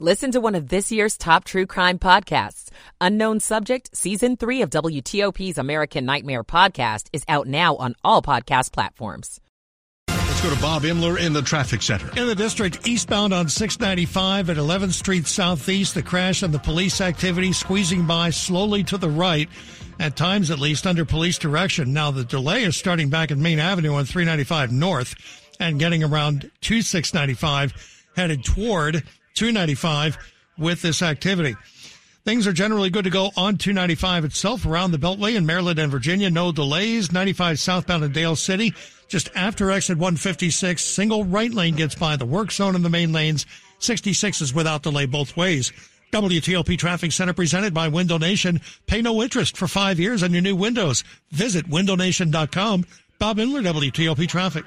Listen to one of this year's top true crime podcasts. Unknown Subject, Season 3 of WTOP's American Nightmare podcast is out now on all podcast platforms. Let's go to Bob Imler in the traffic center. In the district, eastbound on 695 at 11th Street Southeast, the crash and the police activity squeezing by slowly to the right, at times at least under police direction. Now, the delay is starting back at Main Avenue on 395 North and getting around to 695 headed toward 295 with this activity. Things are generally good to go on 295 itself around the Beltway in Maryland and Virginia. No delays. 95 southbound in Dale City. Just after exit 156, single right lane gets by the work zone in the main lanes. 66 is without delay both ways. WTOP Traffic Center presented by Window Nation. Pay no interest for five years on your new windows. Visit windownation.com. Bob Imler, WTOP Traffic.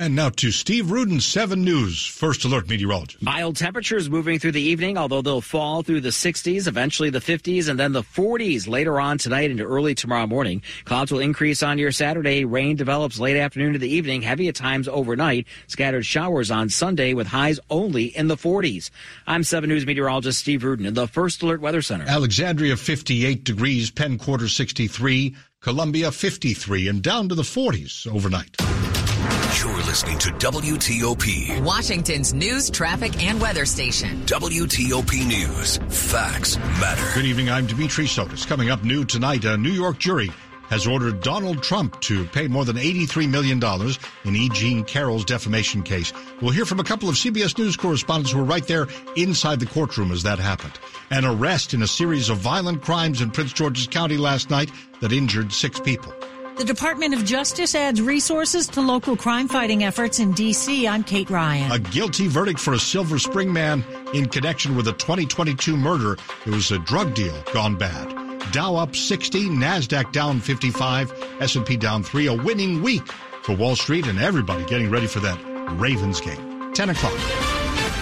And now to Steve Rudin, 7 News, First Alert Meteorologist. Mild temperatures moving through the evening, although they'll fall through the 60s, eventually the 50s, and then the 40s later on tonight into early tomorrow morning. Clouds will increase on your Saturday. Rain develops late afternoon to the evening, heavy at times overnight. Scattered showers on Sunday with highs only in the 40s. I'm 7 News meteorologist Steve Rudin in the First Alert Weather Center. Alexandria 58 degrees, Penn Quarter 63, Columbia 53, and down to the 40s overnight. You're listening to WTOP, Washington's news, traffic, and weather station. WTOP News. Facts matter. Good evening. I'm Dimitri Sotis. Coming up new tonight, a New York jury has ordered Donald Trump to pay more than $83 million in E. Jean Carroll's defamation case. We'll hear from a couple of CBS News correspondents who were right there inside the courtroom as that happened. An arrest in a series of violent crimes in Prince George's County last night that injured six people. The Department of Justice adds resources to local crime fighting efforts in D.C. I'm Kate Ryan. A guilty verdict for a Silver Spring man in connection with a 2022 murder. It was a drug deal gone bad. Dow up 60, Nasdaq down 55, S&P down 3. A winning week for Wall Street and everybody getting ready for that Ravens game. 10 o'clock.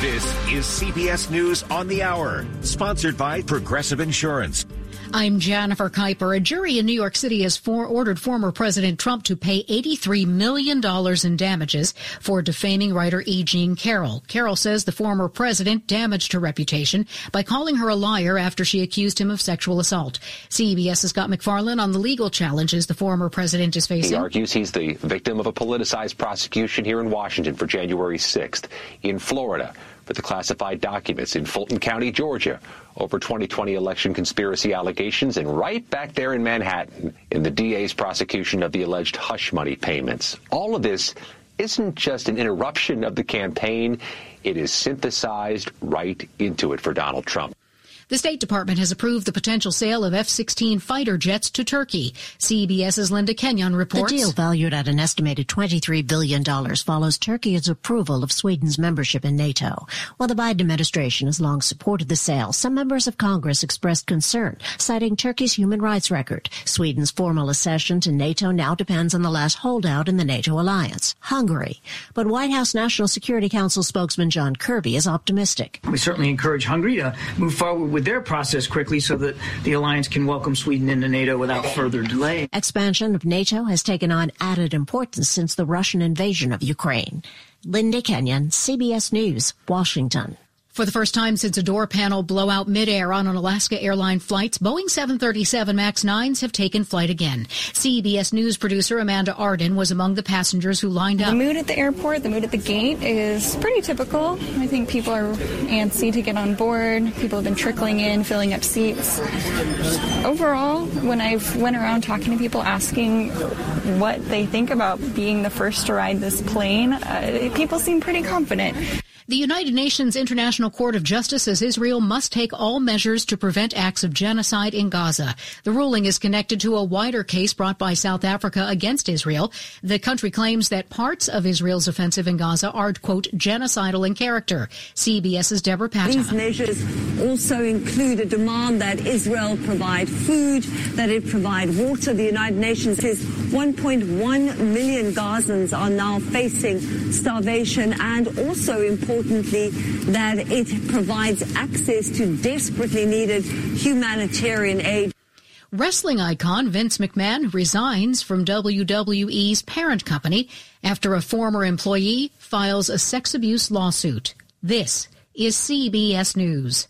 This is CBS News on the Hour, sponsored by Progressive Insurance. I'm Jennifer Kuiper. A jury in New York City has for ordered former President Trump to pay $83 million in damages for defaming writer E. Jean Carroll. Carroll says the former president damaged her reputation by calling her a liar after she accused him of sexual assault. CBS's Scott MacFarlane on the legal challenges the former president is facing. He argues he's the victim of a politicized prosecution here in Washington for January 6th. In Florida, for the classified documents in Fulton County, Georgia, over 2020 election conspiracy allegations, and right back there in Manhattan in the DA's prosecution of the alleged hush money payments. All of this isn't just an interruption of the campaign, it is synthesized right into it for Donald Trump. The State Department has approved the potential sale of F-16 fighter jets to Turkey. CBS's Linda Kenyon reports. The deal, valued at an estimated $23 billion, follows Turkey's approval of Sweden's membership in NATO. While the Biden administration has long supported the sale, some members of Congress expressed concern, citing Turkey's human rights record. Sweden's formal accession to NATO now depends on the last holdout in the NATO alliance, Hungary. But White House National Security Council spokesman John Kirby is optimistic. We certainly encourage Hungary to move forward with their process quickly so that the alliance can welcome Sweden into NATO without further delay. Expansion of NATO has taken on added importance since the Russian invasion of Ukraine. Linda Kenyon, CBS News, Washington. For the first time since a door panel blowout midair on an Alaska airline flights, Boeing 737 MAX 9s have taken flight again. CBS News producer Amanda Arden was among the passengers who lined up. The mood at the airport, the mood at the gate is pretty typical. I think people are antsy to get on board. People have been trickling in, filling up seats. Overall, when I've went around talking to people asking what they think about being the first to ride this plane, uh, people seem pretty confident. The United Nations International Court of Justice says Israel must take all measures to prevent acts of genocide in Gaza. The ruling is connected to a wider case brought by South Africa against Israel. The country claims that parts of Israel's offensive in Gaza are, quote, genocidal in character. CBS's Deborah Patta. These measures also include a demand that Israel provide food, that it provide water. The United Nations says 1.1 million Gazans are now facing starvation and also important importantly, that it provides access to desperately needed humanitarian aid. Wrestling icon Vince McMahon resigns from WWE's parent company after a former employee files a sex abuse lawsuit. This is CBS News.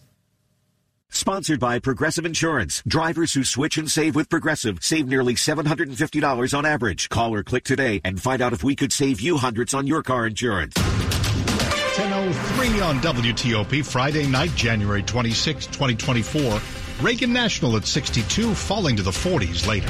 Sponsored by Progressive Insurance. Drivers who switch and save with Progressive save nearly $750 on average. Call or click today and find out if we could save you hundreds on your car insurance. 10.03 on WTOP, Friday night, January 26, 2024. Reagan National at 62, falling to the 40s later.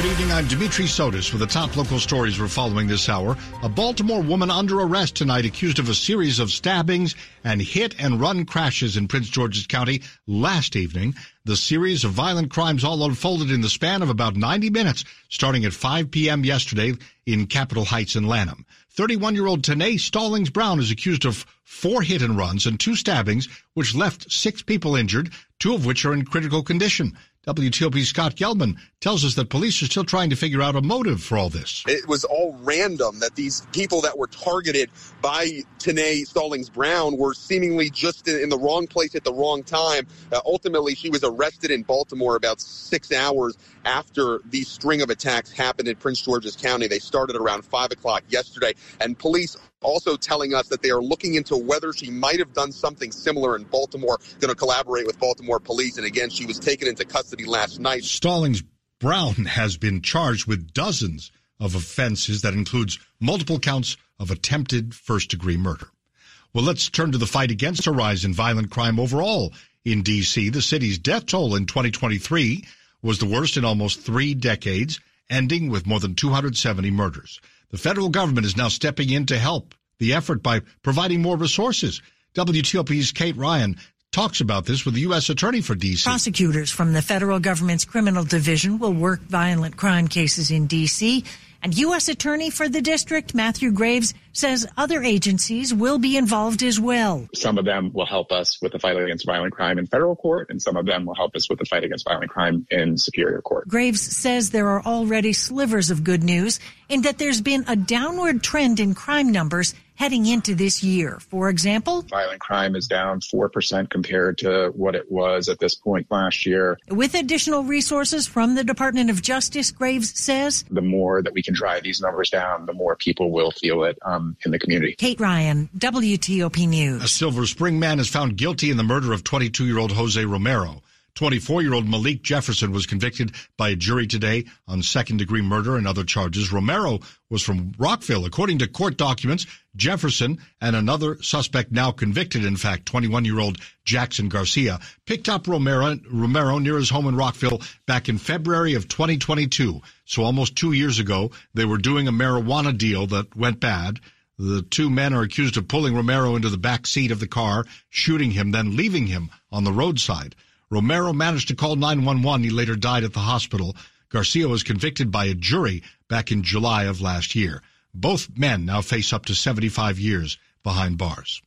Good evening. I'm Dimitri Sotis with the top local stories we're following this hour. A Baltimore woman under arrest tonight accused of a series of stabbings and hit and run crashes in Prince George's County last evening. The series of violent crimes all unfolded in the span of about 90 minutes, starting at 5 p.m. yesterday in Capitol Heights and Lanham. 31-year-old Tanae Stallings Brown is accused of four hit and runs and two stabbings, which left six people injured, two of which are in critical condition. WTOP's Scott Gelman tells us that police are still trying to figure out a motive for all this. It was all random that these people that were targeted by Tanae Stallings Brown were seemingly just in, the wrong place at the wrong time. Uh, ultimately, she was arrested in Baltimore about six hours after the string of attacks happened in Prince George's County. They started around 5 o'clock yesterday, and police also telling us that they are looking into whether she might have done something similar in Baltimore, going to collaborate with Baltimore police. And again, she was taken into custody last night. Stallings Brown has been charged with dozens of offenses that includes multiple counts of attempted first degree murder. Well, let's turn to the fight against a rise in violent crime overall in D.C. The city's death toll in 2023 was the worst in almost three decades, ending with more than 270 murders. The federal government is now stepping in to help the effort by providing more resources. WTOP's Kate Ryan talks about this with the U.S. Attorney for D.C. Prosecutors from the federal government's criminal division will work violent crime cases in D.C. And U.S. Attorney for the district, Matthew Graves, says other agencies will be involved as well. Some of them will help us with the fight against violent crime in federal court, and some of them will help us with the fight against violent crime in superior court. Graves says there are already slivers of good news in that there's been a downward trend in crime numbers heading into this year. For example, violent crime is down 4% compared to what it was at this point last year. With additional resources from the Department of Justice, Graves says, the more that we can drive these numbers down, the more people will feel it um, in the community. Kate Ryan, WTOP News. A Silver Spring man is found guilty in the murder of 22 year old Jose Romero. 24 year old Malik Jefferson was convicted by a jury today on second degree murder and other charges. Romero was from Rockville. According to court documents, Jefferson and another suspect now convicted, in fact, 21 year old Jackson Garcia, picked up Romero, Romero near his home in Rockville back in February of 2022. So almost two years ago, they were doing a marijuana deal that went bad. The two men are accused of pulling Romero into the back seat of the car, shooting him, then leaving him on the roadside. Romero managed to call 911. He later died at the hospital. Garcia was convicted by a jury back in July of last year. Both men now face up to 75 years behind bars.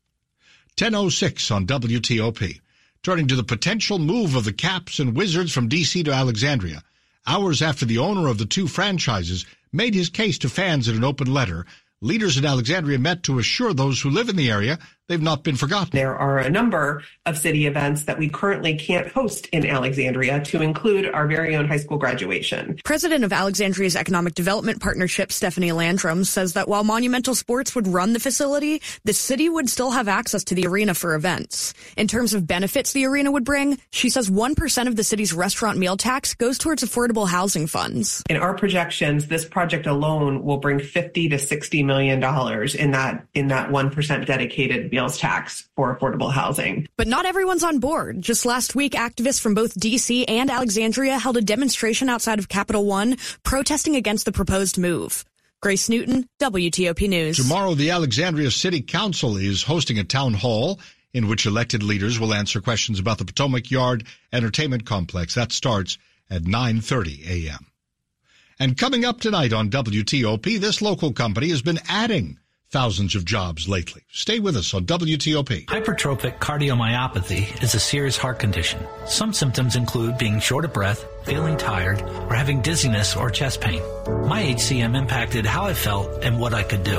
1006 on WTOP. Turning to the potential move of the Caps and Wizards from DC to Alexandria. Hours after the owner of the two franchises made his case to fans in an open letter, leaders in Alexandria met to assure those who live in the area they've not been forgotten. There are a number of city events that we currently can't host in Alexandria, to include our very own high school graduation. President of Alexandria's Economic Development Partnership, Stephanie Landrum, says that while Monumental Sports would run the facility, the city would still have access to the arena for events. In terms of benefits the arena would bring, she says 1% of the city's restaurant meal tax goes towards affordable housing funds. In our projections, this project alone will bring 50 to 60 million dollars in that in that 1% dedicated meals tax for affordable housing. But not everyone's on board. Just last week, activists from both DC and Alexandria held a demonstration outside of Capital One protesting against the proposed move. Grace Newton, WTOP News. Tomorrow, the Alexandria City Council is hosting a town hall in which elected leaders will answer questions about the Potomac Yard Entertainment Complex. That starts at 9:30 a.m. And coming up tonight on WTOP, this local company has been adding thousands of jobs lately. Stay with us on WTOP. Hypertrophic cardiomyopathy is a serious heart condition. Some symptoms include being short of breath, feeling tired, or having dizziness or chest pain. My HCM impacted how I felt and what I could do.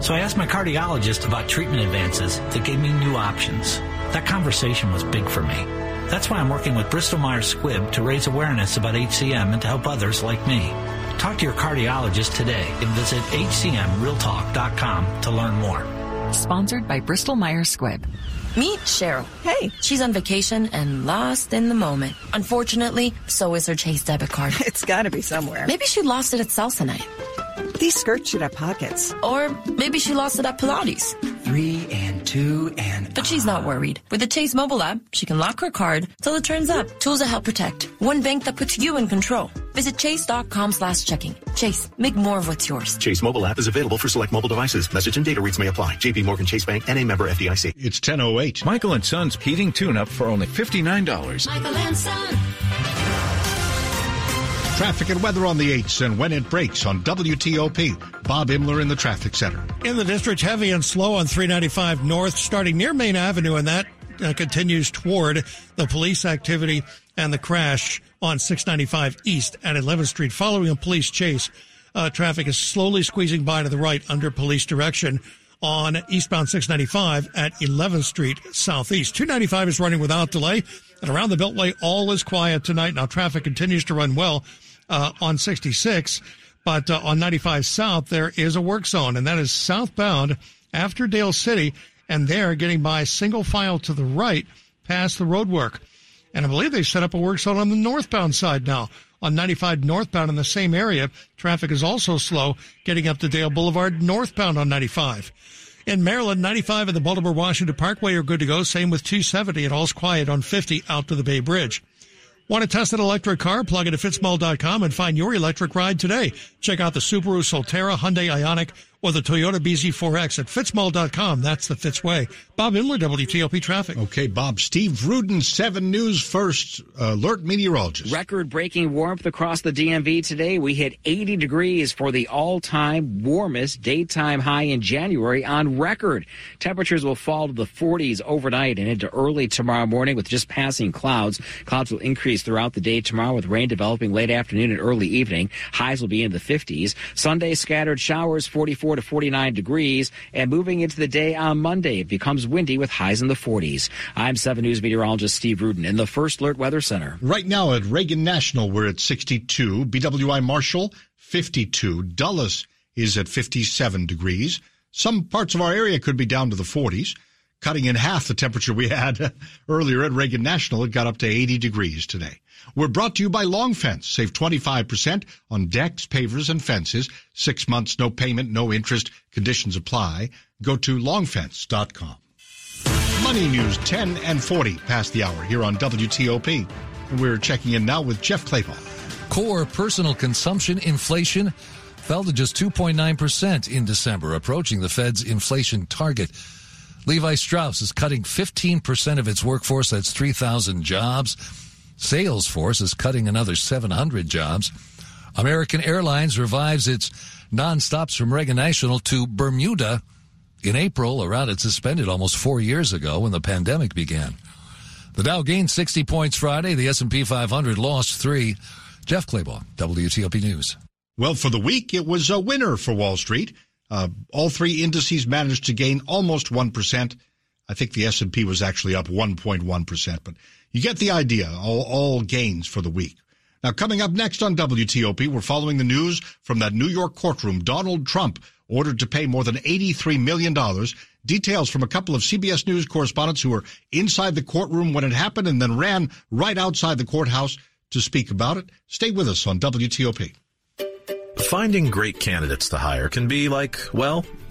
So I asked my cardiologist about treatment advances that gave me new options. That conversation was big for me. That's why I'm working with Bristol Myers Squibb to raise awareness about HCM and to help others like me. Talk to your cardiologist today and visit hcmrealtalk.com to learn more. Sponsored by Bristol Myers Squibb. Meet Cheryl. Hey. She's on vacation and lost in the moment. Unfortunately, so is her Chase debit card. It's gotta be somewhere. Maybe she lost it at salsa night. These skirts should have pockets. Or maybe she lost it at Pilates. Three and two and. But she's not worried. With the Chase mobile app, she can lock her card till it turns up. Tools that help protect. One bank that puts you in control. Visit chase.com slash checking. Chase, make more of what's yours. Chase mobile app is available for select mobile devices. Message and data rates may apply. JP Morgan Chase Bank and a member FDIC. It's 1008. Michael and Son's heating tune up for only $59. Michael and Son. Traffic and weather on the 8s and when it breaks on WTOP. Bob Imler in the traffic center. In the district, heavy and slow on 395 North, starting near Main Avenue, and that uh, continues toward the police activity and the crash on 695 East at 11th Street. Following a police chase, uh, traffic is slowly squeezing by to the right under police direction on eastbound 695 at 11th Street Southeast. 295 is running without delay, and around the Beltway, all is quiet tonight. Now, traffic continues to run well uh, on 66, but uh, on 95 South, there is a work zone, and that is southbound after Dale City, and there getting by single file to the right past the road work. And I believe they set up a work zone on the northbound side now. On 95 northbound in the same area, traffic is also slow getting up to Dale Boulevard northbound on 95. In Maryland, 95 and the Baltimore Washington Parkway are good to go. Same with 270 and all's quiet on 50 out to the Bay Bridge. Want to test an electric car? Plug into fitzmall.com and find your electric ride today. Check out the Subaru Solterra, Hyundai Ioniq, or the Toyota BZ4X at fitzmall.com. That's the Fitz way. Bob Imler, WTOP Traffic. Okay, Bob. Steve Rudin, 7 News First, uh, alert meteorologist. Record breaking warmth across the DMV today. We hit 80 degrees for the all time warmest daytime high in January on record. Temperatures will fall to the 40s overnight and into early tomorrow morning with just passing clouds. Clouds will increase throughout the day tomorrow with rain developing late afternoon and early evening. Highs will be in the 50s. Sunday, scattered showers, 44 to 49 degrees. And moving into the day on Monday, it becomes windy with highs in the 40s. I'm 7 News meteorologist Steve Rudin in the First Alert Weather Center. Right now at Reagan National, we're at 62. BWI Marshall, 52. Dulles is at 57 degrees. Some parts of our area could be down to the 40s, cutting in half the temperature we had earlier at Reagan National. It got up to 80 degrees today. We're brought to you by Long Fence. Save 25% on decks, pavers, and fences. Six months, no payment, no interest. Conditions apply. Go to longfence.com. Money News 10 and 40 past the hour here on WTOP. We're checking in now with Jeff Clabaugh. Core personal consumption inflation fell to just 2.9% in December, approaching the Fed's inflation target. Levi Strauss is cutting 15% of its workforce. That's 3,000 jobs. Salesforce is cutting another 700 jobs. American Airlines revives its nonstops from Reagan National to Bermuda in April, a route it suspended almost four years ago when the pandemic began. The Dow gained 60 points Friday. The S&P 500 lost three. Jeff Clabaugh, WTOP News. Well, for the week, it was a winner for Wall Street. Uh, all three indices managed to gain almost 1%. I think the S&P was actually up 1.1%, but you get the idea. All, all gains for the week. Now, coming up next on WTOP, we're following the news from that New York courtroom. Donald Trump ordered to pay more than $83 million. Details from a couple of CBS News correspondents who were inside the courtroom when it happened and then ran right outside the courthouse to speak about it. Stay with us on WTOP. Finding great candidates to hire can be like, well,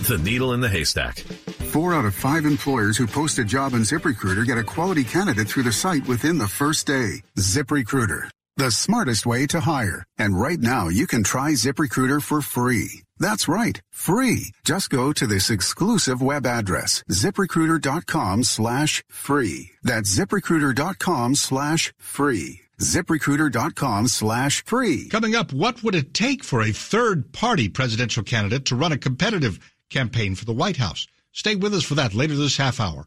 The needle in the haystack. Four out of five employers who post a job on ZipRecruiter get a quality candidate through the site within the first day. ZipRecruiter, the smartest way to hire. And right now, you can try ZipRecruiter for free. That's right, free. Just go to this exclusive web address, ziprecruiter.com slash free. That's ziprecruiter.com slash free. ZipRecruiter.com slash free. Coming up, what would it take for a third party presidential candidate to run a competitive campaign for the White House? Stay with us for that later this half hour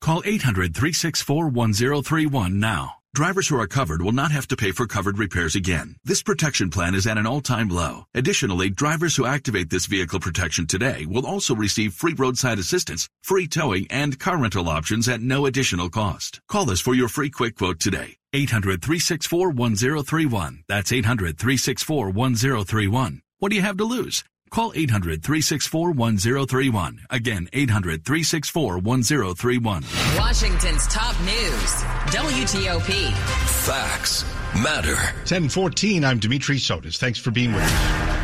Call 800-364-1031 now. Drivers who are covered will not have to pay for covered repairs again. This protection plan is at an all-time low. Additionally, drivers who activate this vehicle protection today will also receive free roadside assistance, free towing, and car rental options at no additional cost. Call us for your free quick quote today. 800-364-1031. That's 800-364-1031. What do you have to lose? Call 800-364-1031. Again, 800-364-1031. Washington's top news. WTOP. Facts matter. 1014, I'm Dimitri Sotis. Thanks for being with us.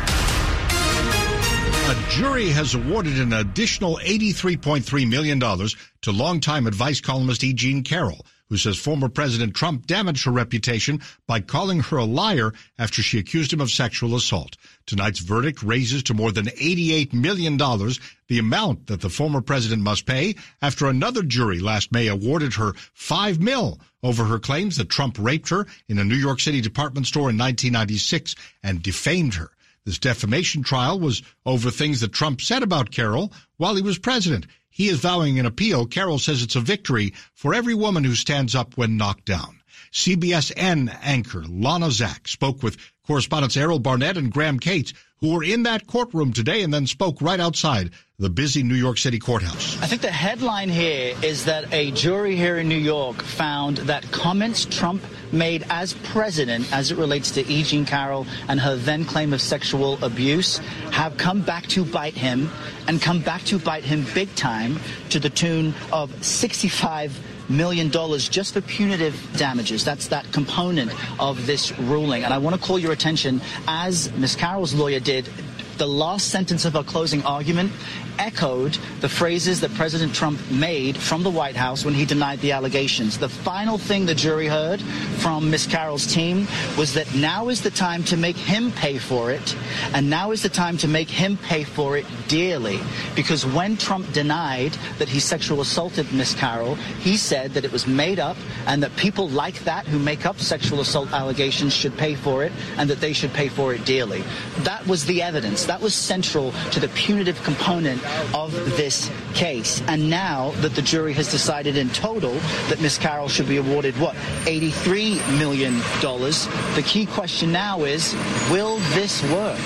Jury has awarded an additional $83.3 million to longtime advice columnist E. Jean Carroll who says former President Trump damaged her reputation by calling her a liar after she accused him of sexual assault. Tonight's verdict raises to more than $88 million the amount that the former president must pay after another jury last May awarded her five mil over her claims that Trump raped her in a New York City department store in 1996 and defamed her. This defamation trial was over things that Trump said about Carroll while he was president. He is vowing an appeal. Carroll says it's a victory for every woman who stands up when knocked down. CBSN anchor Lana Zak spoke with correspondents Errol Barnett and Graham Kates, who were in that courtroom today and then spoke right outside the busy New York City courthouse. I think the headline here is that a jury here in New York found that comments Trump made as president as it relates to E. Jean Carroll and her then claim of sexual abuse have come back to bite him and come back to bite him big time to the tune of 65 million dollars just for punitive damages. That's that component of this ruling. And I want to call your attention, as Ms. Carroll's lawyer did, the last sentence of her closing argument echoed the phrases that President Trump made from the White House when he denied the allegations. The final thing the jury heard from Ms. Carroll's team was that now is the time to make him pay for it, and now is the time to make him pay for it dearly. Because when Trump denied that he sexual assaulted Ms. Carroll, he said that it was made up and that people like that who make up sexual assault allegations should pay for it and that they should pay for it dearly. That was the evidence. That was central to the punitive component of this case. And now that the jury has decided in total that Ms. Carroll should be awarded, what, $83 million, the key question now is, will this work?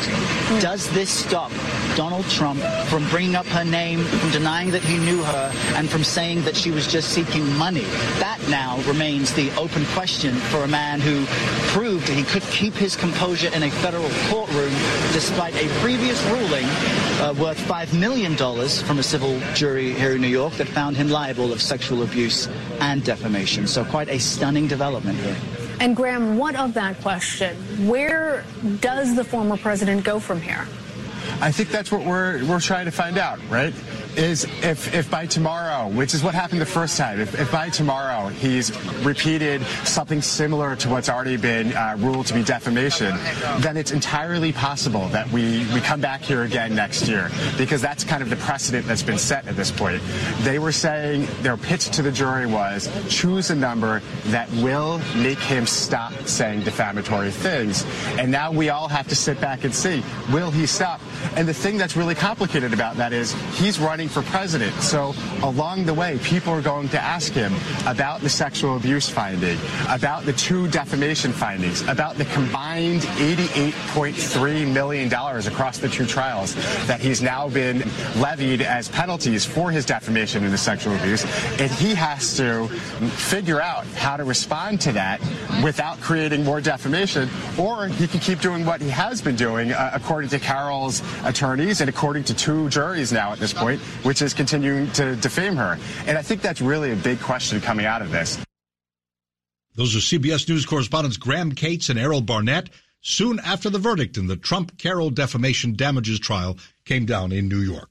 Does this stop Donald Trump from bringing up her name, from denying that he knew her, and from saying that she was just seeking money? That now remains the open question for a man who proved he could keep his composure in a federal courtroom despite a previous ruling uh, worth $5 million from a civil jury here in New York that found him liable of sexual abuse and defamation. So quite a stunning development here. And Graham, what of that question? Where does the former president go from here? I think that's what we're we're trying to find out, right? Is if if by tomorrow, which is what happened the first time, if, if by tomorrow he's repeated something similar to what's already been uh, ruled to be defamation, then it's entirely possible that we we come back here again next year because that's kind of the precedent that's been set at this point. They were saying their pitch to the jury was choose a number that will make him stop saying defamatory things, and now we all have to sit back and see will he stop? And the thing that's really complicated about that is he's running for president. So along the way, people are going to ask him about the sexual abuse finding, about the two defamation findings, about the combined $88.3 million across the two trials that he's now been levied as penalties for his defamation and the sexual abuse. And he has to figure out how to respond to that without creating more defamation, or he can keep doing what he has been doing, uh, according to Carroll's attorneys and according to two juries now at this point, which is continuing to defame her. And I think that's really a big question coming out of this. Those are CBS News correspondents Graham Kates and Errol Barnett. Soon after the verdict in the Trump Carroll defamation damages trial came down in New York.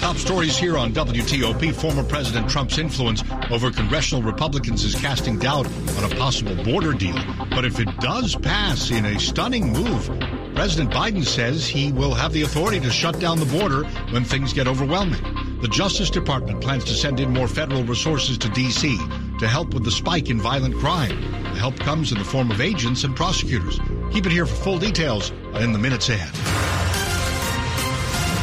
Top stories here on WTOP. Former President Trump's influence over congressional Republicans is casting doubt on a possible border deal. But if it does pass in a stunning move, President Biden says he will have the authority to shut down the border when things get overwhelming. The Justice Department plans to send in more federal resources to D.C. to help with the spike in violent crime. The help comes in the form of agents and prosecutors. Keep it here for full details in the minutes ahead.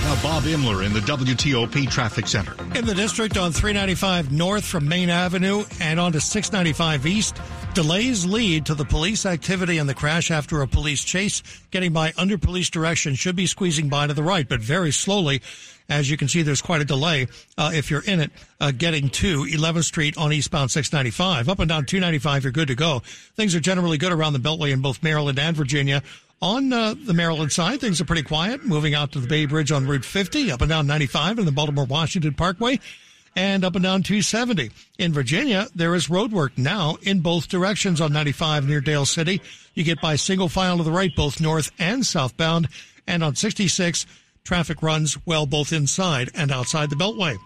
Now, Bob Imler in the WTOP Traffic Center. In the district on 395 north from Main Avenue and onto 695 east, delays lead to the police activity and the crash after a police chase. Getting by under police direction should be squeezing by to the right, but very slowly. As you can see, there's quite a delay uh, if you're in it, uh, getting to 11th Street on eastbound 695. Up and down 295, you're good to go. Things are generally good around the Beltway in both Maryland and Virginia. On uh, the Maryland side, things are pretty quiet. Moving out to the Bay Bridge on Route 50, up and down 95 and the Baltimore Washington Parkway, and up and down 270. In Virginia, there is road work now in both directions on 95 near Dale City. You get by single file to the right, both north and southbound. And on 66, traffic runs well both inside and outside the Beltway.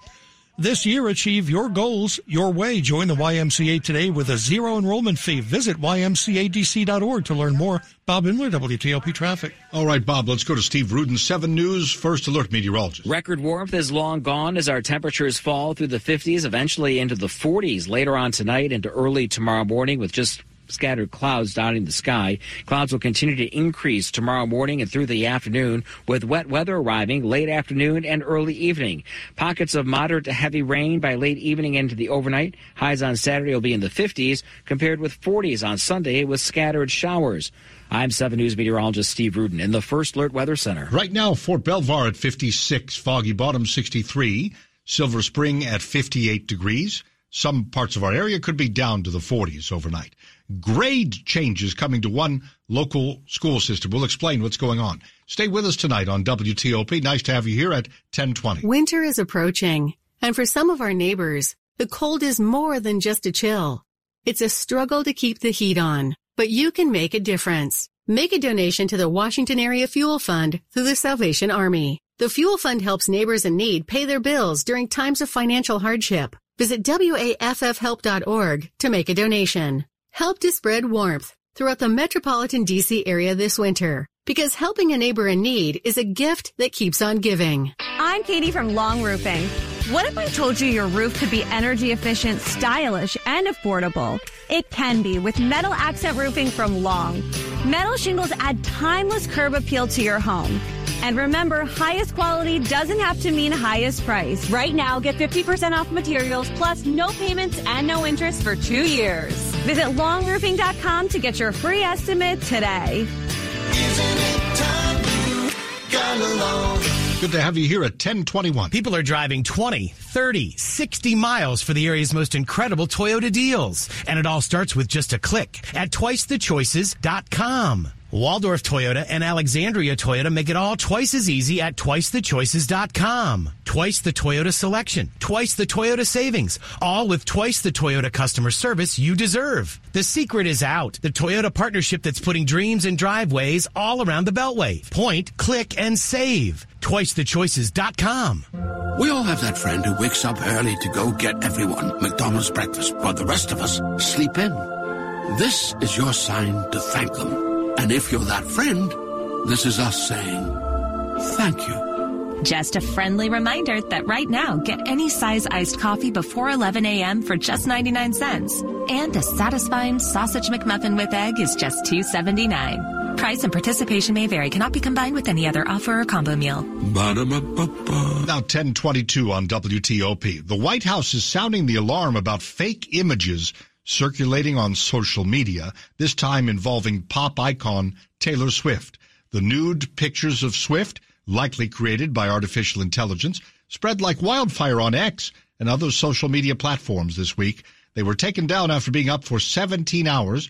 This year, achieve your goals your way. Join the YMCA today with a zero enrollment fee. Visit ymcadc.org to learn more. Bob Imler, WTOP Traffic. All right, Bob, let's go to Steve Rudin, 7 News, First Alert Meteorologist. Record warmth is long gone as our temperatures fall through the 50s, eventually into the 40s later on tonight into early tomorrow morning with just scattered clouds dotting the sky. Clouds will continue to increase tomorrow morning and through the afternoon, with wet weather arriving late afternoon and early evening. Pockets of moderate to heavy rain by late evening into the overnight. Highs on Saturday will be in the 50s, compared with 40s on Sunday with scattered showers. I'm 7 News meteorologist Steve Rudin in the First Alert Weather Center. Right now, Fort Belvoir at 56, Foggy Bottom 63, Silver Spring at 58 degrees. Some parts of our area could be down to the 40s overnight. Grade changes coming to one local school system. We'll explain what's going on. Stay with us tonight on WTOP. Nice to have you here at 1020. Winter is approaching, and for some of our neighbors, the cold is more than just a chill. It's a struggle to keep the heat on, but you can make a difference. Make a donation to the Washington Area Fuel Fund through the Salvation Army. The Fuel Fund helps neighbors in need pay their bills during times of financial hardship. Visit WAFFhelp.org to make a donation. Help to spread warmth throughout the metropolitan DC area this winter because helping a neighbor in need is a gift that keeps on giving. I'm Katie from Long Roofing. What if I told you your roof could be energy efficient, stylish, and affordable? It can be with metal accent roofing from Long. Metal shingles add timeless curb appeal to your home. And remember, highest quality doesn't have to mean highest price. Right now, get 50% off materials plus no payments and no interest for two years. Visit longroofing.com to get your free estimate today. Good to have you here at 1021. People are driving 20, 30, 60 miles for the area's most incredible Toyota deals. And it all starts with just a click at twicethechoices.com. Waldorf Toyota and Alexandria Toyota make it all twice as easy at twicethechoices.com. Twice the Toyota selection, twice the Toyota savings, all with twice the Toyota customer service you deserve. The secret is out. The Toyota partnership that's putting dreams in driveways all around the Beltway. Point, click, and save. TwiceTheChoices.com. We all have that friend who wakes up early to go get everyone McDonald's breakfast while the rest of us sleep in. This is your sign to thank them. And if you're that friend, this is us saying thank you. Just a friendly reminder that right now, get any size iced coffee before 11 a.m. for just 99 cents. And a satisfying sausage McMuffin with egg is just $2.79. Price and participation may vary. Cannot be combined with any other offer or combo meal. Ba-da-ba-ba-ba. Now 1022 on WTOP. The White House is sounding the alarm about fake images circulating on social media, this time involving pop icon Taylor Swift. The nude pictures of Swift, likely created by artificial intelligence, spread like wildfire on X and other social media platforms this week. They were taken down after being up for 17 hours.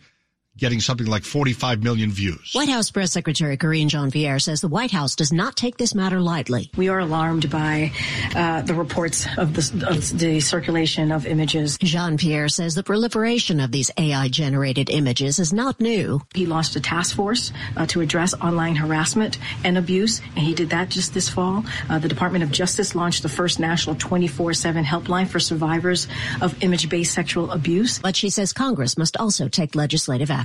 Getting something like 45 million views. White House Press Secretary Karine Jean-Pierre says the White House does not take this matter lightly. We are alarmed by uh, the reports of the, of the circulation of images. Jean-Pierre says the proliferation of these AI-generated images is not new. He launched a task force uh, to address online harassment and abuse, and he did that just this fall. Uh, the Department of Justice launched the first national 24-7 helpline for survivors of image-based sexual abuse. But she says Congress must also take legislative action.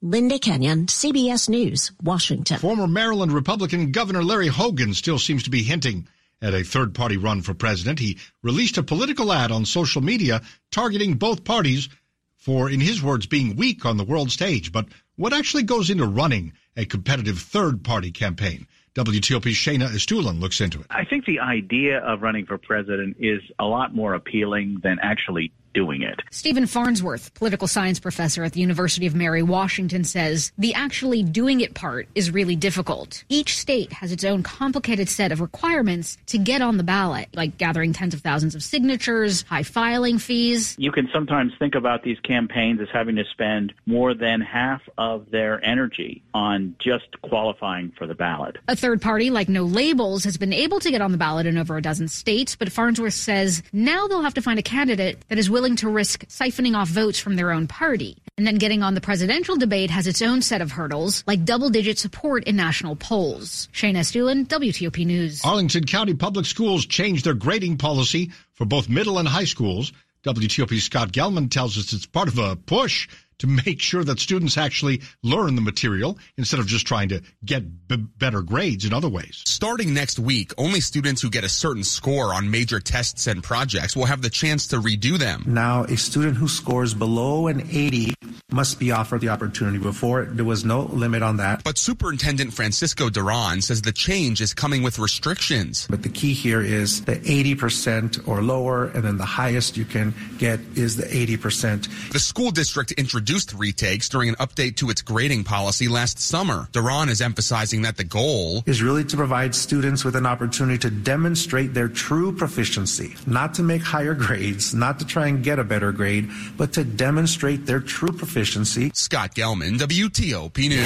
Linda Kenyon, CBS News, Washington. Former Maryland Republican Governor Larry Hogan still seems to be hinting at a third party run for president. He released a political ad on social media targeting both parties for, in his words, being weak on the world stage. But what actually goes into running a competitive third party campaign? WTOP's Shayna Estulin looks into it. I think the idea of running for president is a lot more appealing than actually doing it. Stephen Farnsworth, political science professor at the University of Mary Washington, says the actually doing it part is really difficult. Each state has its own complicated set of requirements to get on the ballot, like gathering tens of thousands of signatures, high filing fees. You can sometimes think about these campaigns as having to spend more than half of their energy on just qualifying for the ballot. A third party like No Labels has been able to get on the ballot in over a dozen states, but Farnsworth says now they'll have to find a candidate that is willing to risk siphoning off votes from their own party. And then getting on the presidential debate has its own set of hurdles, like double digit support in national polls. Shayna Estulin, WTOP News. Arlington County Public Schools changed their grading policy for both middle and high schools. WTOP Scott Gelman tells us it's part of a push to make sure that students actually learn the material instead of just trying to get b- better grades in other ways. Starting next week, only students who get a certain score on major tests and projects will have the chance to redo them. Now, a student who scores below an 80 must be offered the opportunity. Before, there was no limit on that. But Superintendent Francisco Duran says the change is coming with restrictions. But the key here is the 80% or lower, and then the highest you can get is the 80%. The school district introduced retakes during an update to its grading policy last summer. Duran is emphasizing that the goal is really to provide students with an opportunity to demonstrate their true proficiency, not to make higher grades, not to try and get a better grade, but to demonstrate their true proficiency. Scott Gelman, WTOP News.